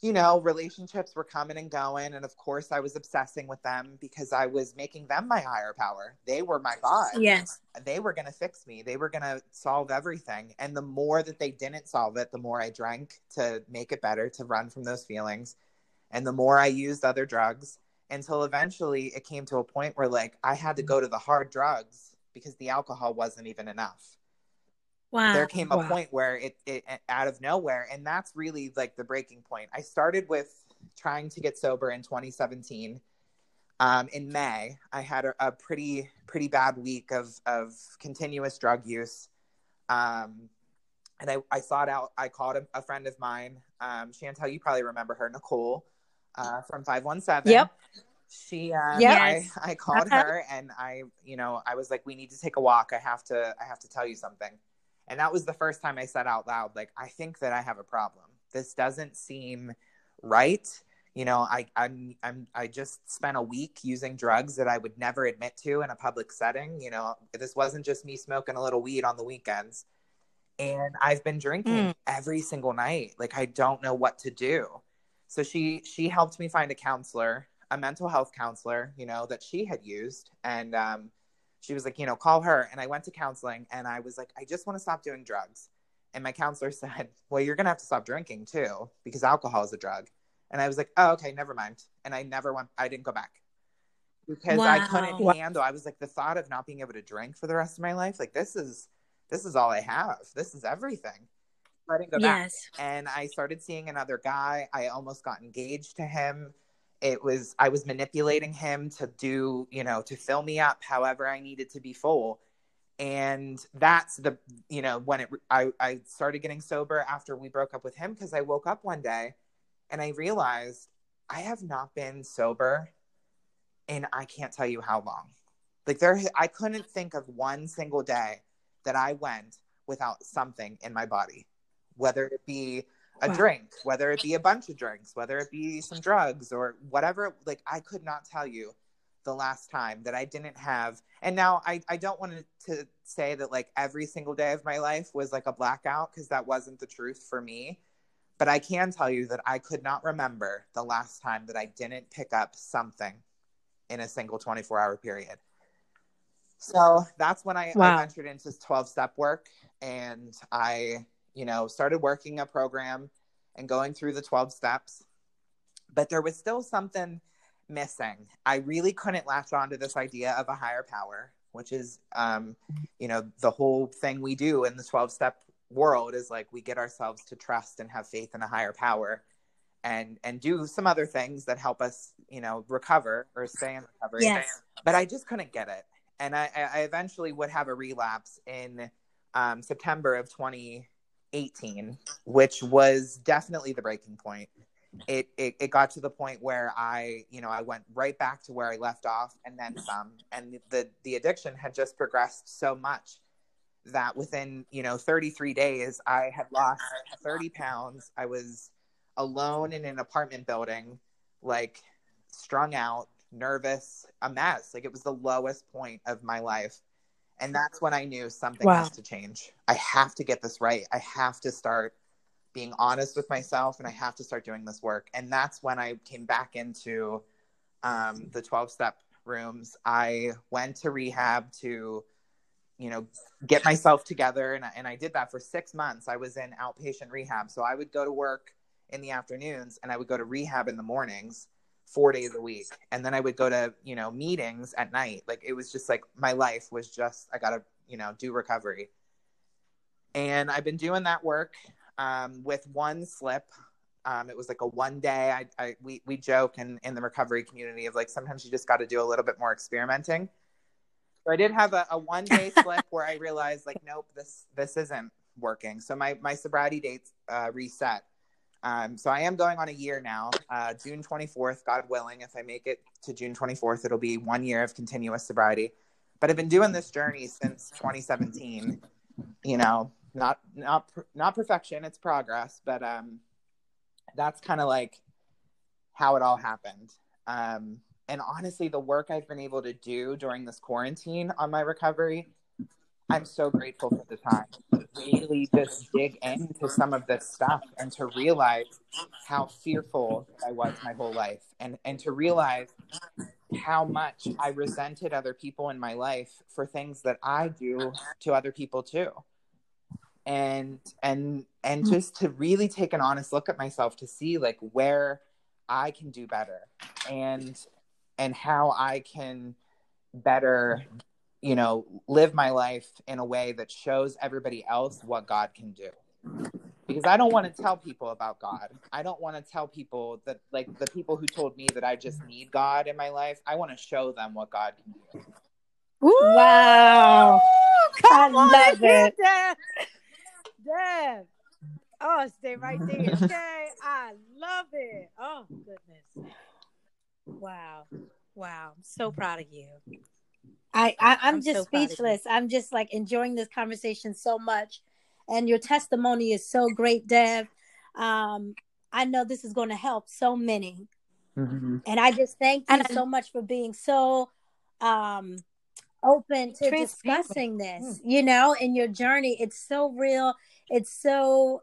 you know, relationships were coming and going and of course I was obsessing with them because I was making them my higher power. They were my god. Yes. They were going to fix me. They were going to solve everything. And the more that they didn't solve it, the more I drank to make it better, to run from those feelings. And the more I used other drugs until eventually it came to a point where like I had to go to the hard drugs because the alcohol wasn't even enough Wow. there came a Wow. point where it, it out of nowhere and that's really like the breaking point i started with trying to get sober in 2017 um, in may i had a, a pretty pretty bad week of of continuous drug use um, and I, I sought out i called a, a friend of mine um, chantel you probably remember her nicole uh, from 517 Yep. she uh, Yes. I, I called her and i you know i was like we need to take a walk i have to i have to tell you something and that was the first time i said out loud like i think that i have a problem. This doesn't seem right. You know i i'm, I'm i just spent a week using drugs that i would never admit to in a public setting. You know this wasn't just me smoking a little weed on the weekends. And i've been drinking Mm. every single night. Like i don't know what to do. So she she helped me find a counselor a mental health counselor you know that she had used. And um, she was like you know call her and i went to counseling and i was like i just want to stop doing drugs and my counselor [LAUGHS] said well you're gonna have to stop drinking too because alcohol is a drug and i was like oh okay never mind and i never went i didn't go back because i couldn't Wow. handle i was like the thought of not being able to drink for the rest of my life like this is this is all i have this is everything I didn't go back Yes. and I started seeing another guy. I almost got engaged to him. It was I was manipulating him to do, you know, to fill me up however I needed to be full. And that's the, you know, when it I I started getting sober after we broke up with him because I woke up one day and I realized I have not been sober and I can't tell you how long. Like there I couldn't think of one single day that I went without something in my body whether it be a Wow. drink, whether it be a bunch of drinks, whether it be some drugs or whatever. Like I could not tell you the last time that I didn't have. And now I, I don't want to say that like every single day of my life was like a blackout because that wasn't the truth for me. But I can tell you that I could not remember the last time that I didn't pick up something in a single 24 hour period. So that's when I, Wow. I ventured into 12 step work and I, you know, started working a program and going through the 12 steps. But there was still something missing. I really couldn't latch on to this idea of a higher power, which is, um, you know, the whole thing we do in the 12 step world is like we get ourselves to trust and have faith in a higher power and and do some other things that help us you know recover or stay in recovery Yes. but i just couldn't get it and i i eventually would have a relapse in um, september of 2018 which was definitely the breaking point. It, it it got to the point where i you know i went right back to where i left off and then some. And the the addiction had just progressed so much that within you know 33 days i had lost 30 pounds. I was alone in an apartment building like strung out nervous a mess. Like it was the lowest point of my life and that's when i knew something Wow. has to change. I have to get this right. I have to start being honest with myself and i have to start doing this work. And that's when i came back into um, the 12 step rooms. I went to rehab to you know get myself together and I, and I did that for six months. I was in outpatient rehab. So i would go to work in the afternoons and i would go to rehab in the mornings four days a week. And then i would go to you know meetings at night. Like it was just like my life was just i gotta you know do recovery. And i've been doing that work um, with one slip. Um, it was like a one day. I, I we, we joke in, in the recovery community of like sometimes you just got to do a little bit more experimenting. So I did have a, a one day [LAUGHS] slip where I realized like, nope, this this isn't working. So my my sobriety dates uh, reset. Um, so I am going on a year now. Uh, June 24th, God willing, if I make it to June 24th, it'll be one year of continuous sobriety. But I've been doing this journey since 2017. You know, not not not perfection, it's progress, but um, that's kind of like how it all happened. Um, and honestly, the work I've been able to do during this quarantine on my recovery, I'm so grateful for the time. Really just dig into some of this stuff and to realize how fearful I was my whole life and, and to realize how much I resented other people in my life for things that I do to other people too. And and and hmm. just to really take an honest look at myself to see like where I can do better and and how I can better, you know, live my life in a way that shows everybody else what God can do. Because I don't want to tell people about God. I don't want to tell people that, like, the people who told me that I just need God in my life, I want to show them what God can do. Wow. Come I on love in, it. Dev. Dev. Oh, stay right there. [LAUGHS] Okay. I love it. Oh, goodness. Wow. Wow. I'm so proud of you. I, I I'm, I'm just so proud of you. speechless. I'm just like enjoying this conversation so much, and your testimony is so great, Dev. Um, I know this is going to help so many, and I just thank you And I- so much for being so um open to discussing this. You know, in your journey, it's so real. It's so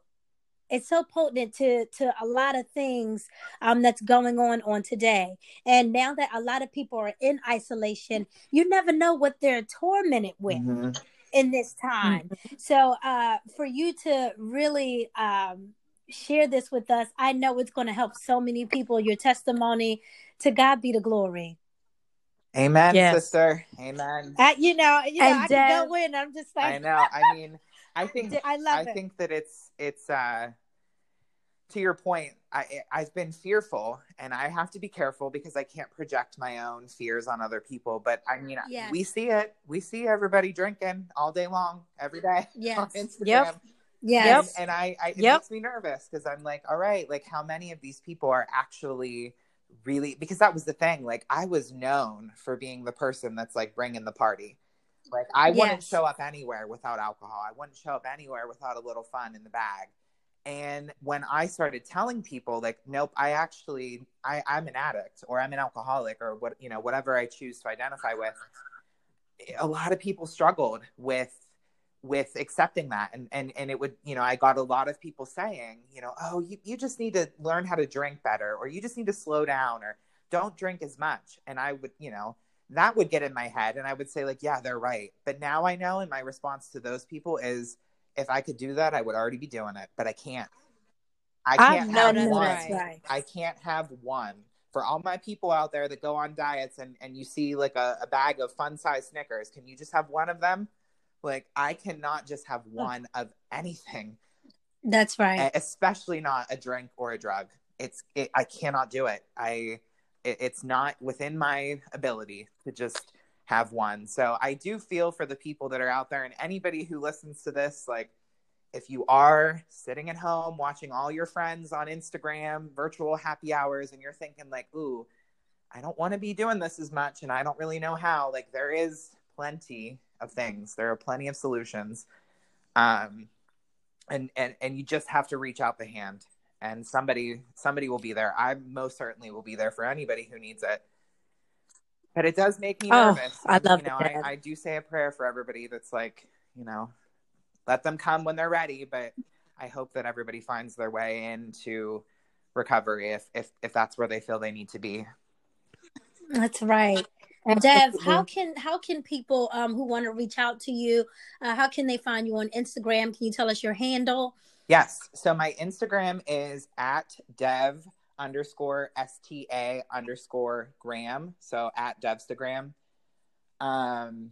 it's so potent to to a lot of things um that's going on on today and now that a lot of people are in isolation you never know what they're tormented with Mhm. in this time so uh for you to really um share this with us i know it's going to help so many people your testimony to god be the glory Amen, Yes. sister. Amen. I, you know you know And i Dev- can go in i'm just like I know. I mean, I [LAUGHS] think i love I it think that it's it's uh to your point, I I've been fearful and I have to be careful because I can't project my own fears on other people. But I mean Yes. we see it. We see everybody drinking all day long, every day [LAUGHS] Yes. on Instagram. Yep. yes And, and I, I it Yep. makes me nervous because I'm like, all right, like how many of these people are actually really because that was the thing. Like I was known for being the person that's like bringing the party. Like I wouldn't show up anywhere without alcohol. I wouldn't show up anywhere without a little fun in the bag. And when I started telling people, like, nope, I actually, I, I'm an addict or I'm an alcoholic or what, you know, whatever I choose to identify with, a lot of people struggled with with accepting that and and and it would you know i got a lot of people saying you know oh you, you just need to learn how to drink better or you just need to slow down or don't drink as much and i would you know that would get in my head and I would say, like, yeah, they're right. But now I know, and my response to those people is if I could do that, I would already be doing it, but I can't. I can't I have one. right. I can't have one. For all my people out there that go on diets and, and you see like a, a bag of fun size Snickers, can you just have one of them? Like, I cannot just have one of anything, That's right. especially not a drink or a drug. It's, it, I cannot do it. I, it, it's not within my ability to just have one. So I do feel for the people that are out there and anybody who listens to this, like, if you are sitting at home watching all your friends on Instagram, virtual happy hours, and you're thinking, like, ooh, I don't want to be doing this as much and I don't really know how, like, there is plenty of things, there are plenty of solutions. Um, and, and, and you just have to reach out the hand and somebody somebody will be there. I most certainly will be there for anybody who needs it. But it does make me nervous. Oh, nervous. I And, love you know, that. I, I do say a prayer for everybody that's like, you know, let them come when they're ready. But I hope that everybody finds their way into recovery if if if that's where they feel they need to be. That's right. Dev, how can how can people um who want to reach out to you, uh, how can they find you on Instagram? Can you tell us your handle? Yes. So my Instagram is at dev underscore sta underscore gram. So at devstagram. Um,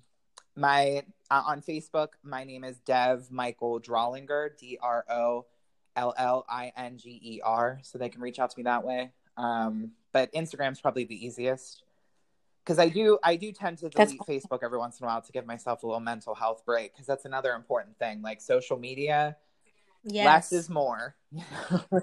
my uh, on Facebook, my name is Dev Michael Drollinger, D R O L L I N G E R. So they can reach out to me that way. Um, but Instagram's probably the easiest because I do I do tend to That's delete Facebook every once in a while to give myself a little mental health break because that's another important thing. Like social media, [LAUGHS] Yes. less is more.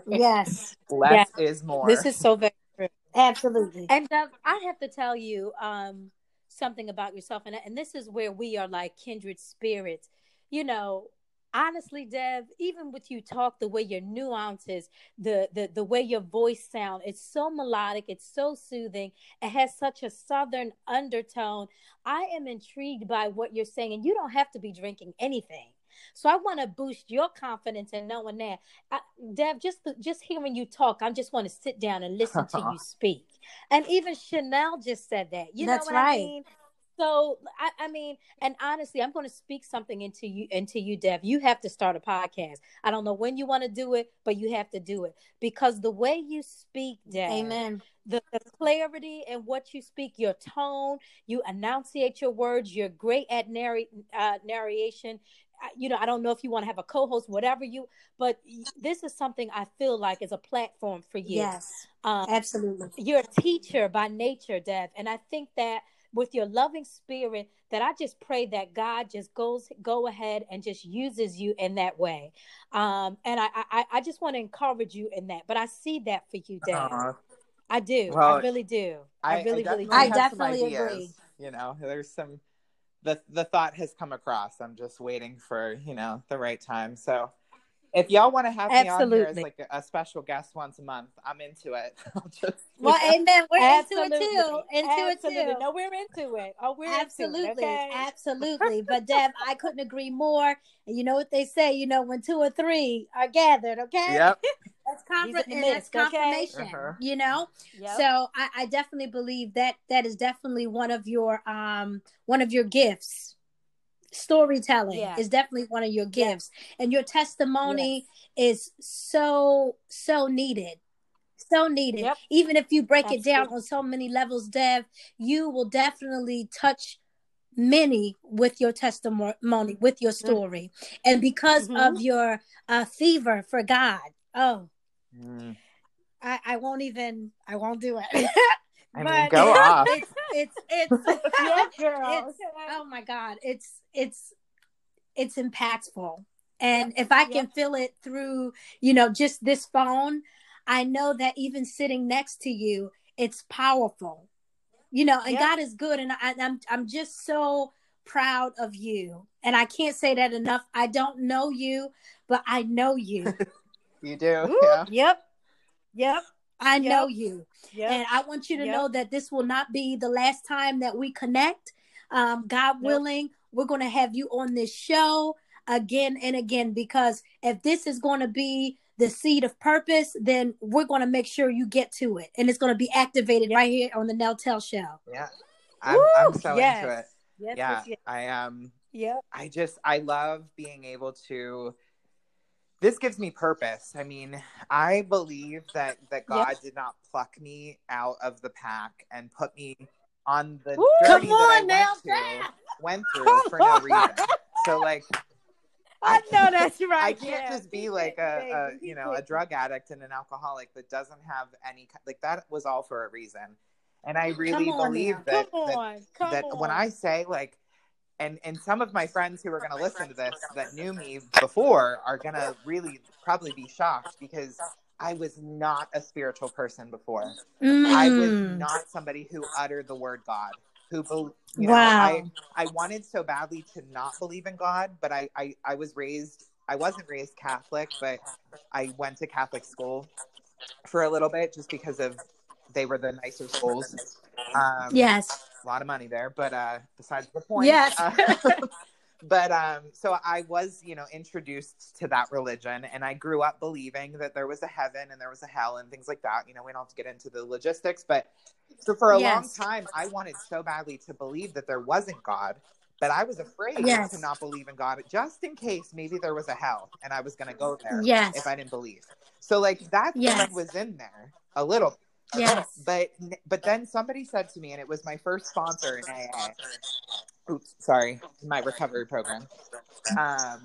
yes. less is more. This is so very true. Absolutely. And Dev, I have to tell you um, something about yourself, and and this is where we are like kindred spirits. You know, honestly, Dev, even with you talk, the way your nuances, the the the way your voice sound, it's so melodic, it's so soothing. It has such a southern undertone. I am intrigued by what you're saying, and you don't have to be drinking anything. So I want to boost your confidence in knowing that, I, Dev. Just just hearing you talk, I just want to sit down and listen to you [LAUGHS] speak. And even Chanel just said that. You That's know what right. I mean? So I, I mean, and honestly, I'm going to speak something into you, into you, Dev. You have to start a podcast. I don't know when you want to do it, but you have to do it because the way you speak, Dev, Amen. the, the clarity in what you speak, your tone, you enunciate your words, you're great at narr- uh, narration. I- You know, I don't know if you want to have a co-host, whatever you, but this is something I feel like is a platform for you. Yes. Um, Absolutely. you're a teacher by nature, Dev, and I think that with your loving spirit, that I just pray that God just goes go ahead and just uses you in that way. Um, and I, I I just want to encourage you in that. But I see that for you, Dev. Aw. I do. Well, I really do. I, I, really, I really do. I definitely ideas, agree. You know, there's some the the thought has come across. I'm just waiting for you know the right time. So if y'all want to have me on here as like a, a special guest once a month, I'm into it. [LAUGHS] I'll just Well, amen. We're Absolutely. into it too. Into Absolutely. it too. No, we're into it. Oh, we're Absolutely, into it. Okay? absolutely. But [LAUGHS] Dev, I couldn't agree more. And you know what they say, you know, when two or three are gathered, okay? yep. [LAUGHS] That's, He's confir- in that's midst, okay? confirmation. Uh-huh. You know? Yep. So I, I definitely believe that that is definitely one of your um one of your gifts. Storytelling Yeah. is definitely one of your gifts. And your testimony is so, so needed. So needed. Yep. Even if you break it down Absolutely. on so many levels, Dev, you will definitely touch many with your testimony, with your story. And because Mhm. of your uh, fever for God, oh, Mm. I, I won't even, I won't do it. [LAUGHS] I mean, go [LAUGHS] off. It's, it's, it's, [LAUGHS] yeah, girl. it's uh, oh my god it's it's it's impactful and if i can feel it through you know just this phone i know that even sitting next to you it's powerful you know and god is good and I, i'm i'm just so proud of you and i can't say that enough i don't know you but i know you [LAUGHS] You do. Woo. Yeah. Yep. Yep. I Yep. know you Yep. And I want you to Yep. know that this will not be the last time that we connect. Um, God Nope. willing, we're going to have you on this show again and again because if this is going to be the seed of purpose, then we're going to make sure you get to it. And it's going to be activated right here on the Neltel show. Yeah. I'm, I'm so yes. into it. Yes, yeah, yes, yes. I um, Yep. I just I love being able to. This gives me purpose. I mean, I believe that that God did not pluck me out of the pack and put me on the Woo, journey come on that I now, went, to, [LAUGHS] went through for no reason. So like, I know that's [LAUGHS] right. I can't yeah. just be like a, a you know a drug addict and an alcoholic that doesn't have any like that was all for a reason, and I really believe now. that that, that when I say like, and and some of my friends who are going to listen to this that knew me before are going to really probably be shocked because I was not a spiritual person before. I was Mm. not somebody who uttered the word God. Who, bel- you know, Wow. I I wanted so badly to not believe in God, but I, I, I was raised, I wasn't raised Catholic, but I went to Catholic school for a little bit just because of they were the nicer schools. Um, Yes. A lot of money there, but uh, besides the point. Yes. Uh, [LAUGHS] but um, so I was, you know, introduced to that religion, and I grew up believing that there was a heaven and there was a hell and things like that. You know, we don't have to get into the logistics, but so for a Yes. long time, I wanted so badly to believe that there wasn't God. But I was afraid Yes. to not believe in God, just in case maybe there was a hell and I was going to go there Yes. if I didn't believe. So like that Yes. was in there a little Yes. [CLEARS THROAT] but but then somebody said to me, and it was my first sponsor in AA. Oops, sorry, my recovery program. Um,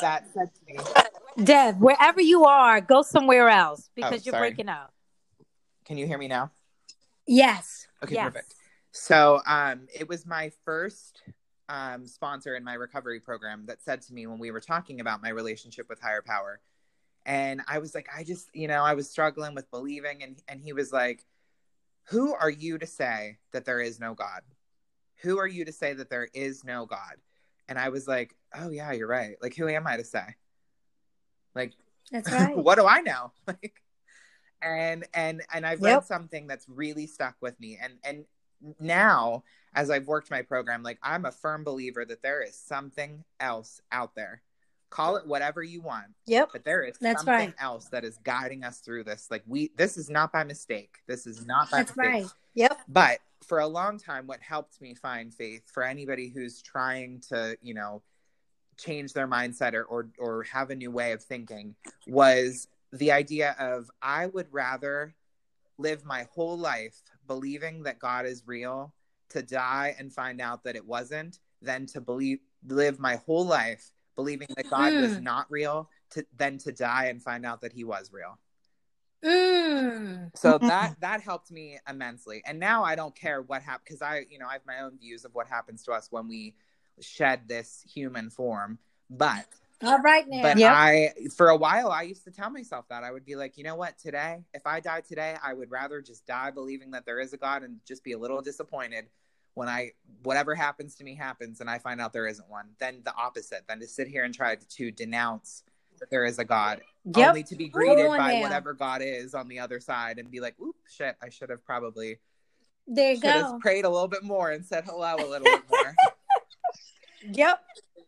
that said to me, Dev, wherever you are, go somewhere else because Oh, you're sorry. breaking up. "Can you hear me now?" Yes. Okay, Yes. perfect. So um, it was my first um, sponsor in my recovery program that said to me when we were talking about my relationship with higher power, and I was like, I just, you know, I was struggling with believing, and and he was like, "Who are you to say that there is no God? Who are you to say that there is no God?" And I was like, "Oh yeah, you're right. Like, who am I to say? Like, That's [LAUGHS] right. what do I know? [LAUGHS] Like, and and and I've read something that's really stuck with me. And and now, as I've worked my program, like I'm a firm believer that there is something else out there. Call it whatever you want, Yep. but there is That's something right. else that is guiding us through this. Like we, this is not by mistake. This is not by That's mistake. right. Yep. But for a long time, what helped me find faith for anybody who's trying to, you know, change their mindset or, or, or have a new way of thinking was the idea of I would rather live my whole life believing that God is real to die and find out that it wasn't than to believe live my whole life believing that God was Hmm. not real to then to die and find out that he was real. Mm. So that that helped me immensely. And now I don't care what happened because I, you know, I have my own views of what happens to us when we shed this human form. But All right now. but Yep. I for a while I used to tell myself that I would be like, you know what, today, if I die today, I would rather just die believing that there is a God and just be a little disappointed when I whatever happens to me happens and I find out there isn't one, then the opposite, then to sit here and try to denounce that there is a God Yep. only to be greeted on by now. whatever God is on the other side and be like, oop, shit, I should have probably there you have go. prayed a little bit more and said hello a little bit more. [LAUGHS] Yep.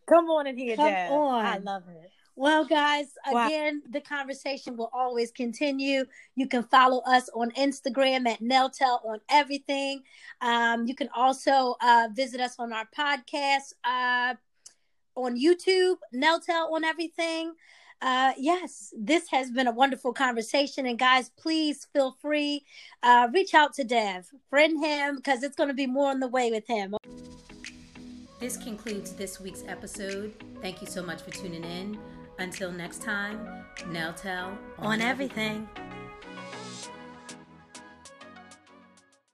Come on in here, Come Dev. on. I love it. Well, guys, Wow. again, the conversation will always continue. You can follow us on Instagram at Neltel on everything. Um, you can also uh, visit us on our podcast uh, on YouTube, Neltel on everything. Uh, yes, this has been a wonderful conversation. And guys, please feel free, uh, reach out to Dev, friend him, because it's going to be more on the way with him. This concludes this week's episode. Thank you so much for tuning in. Until next time, Neltel On everything.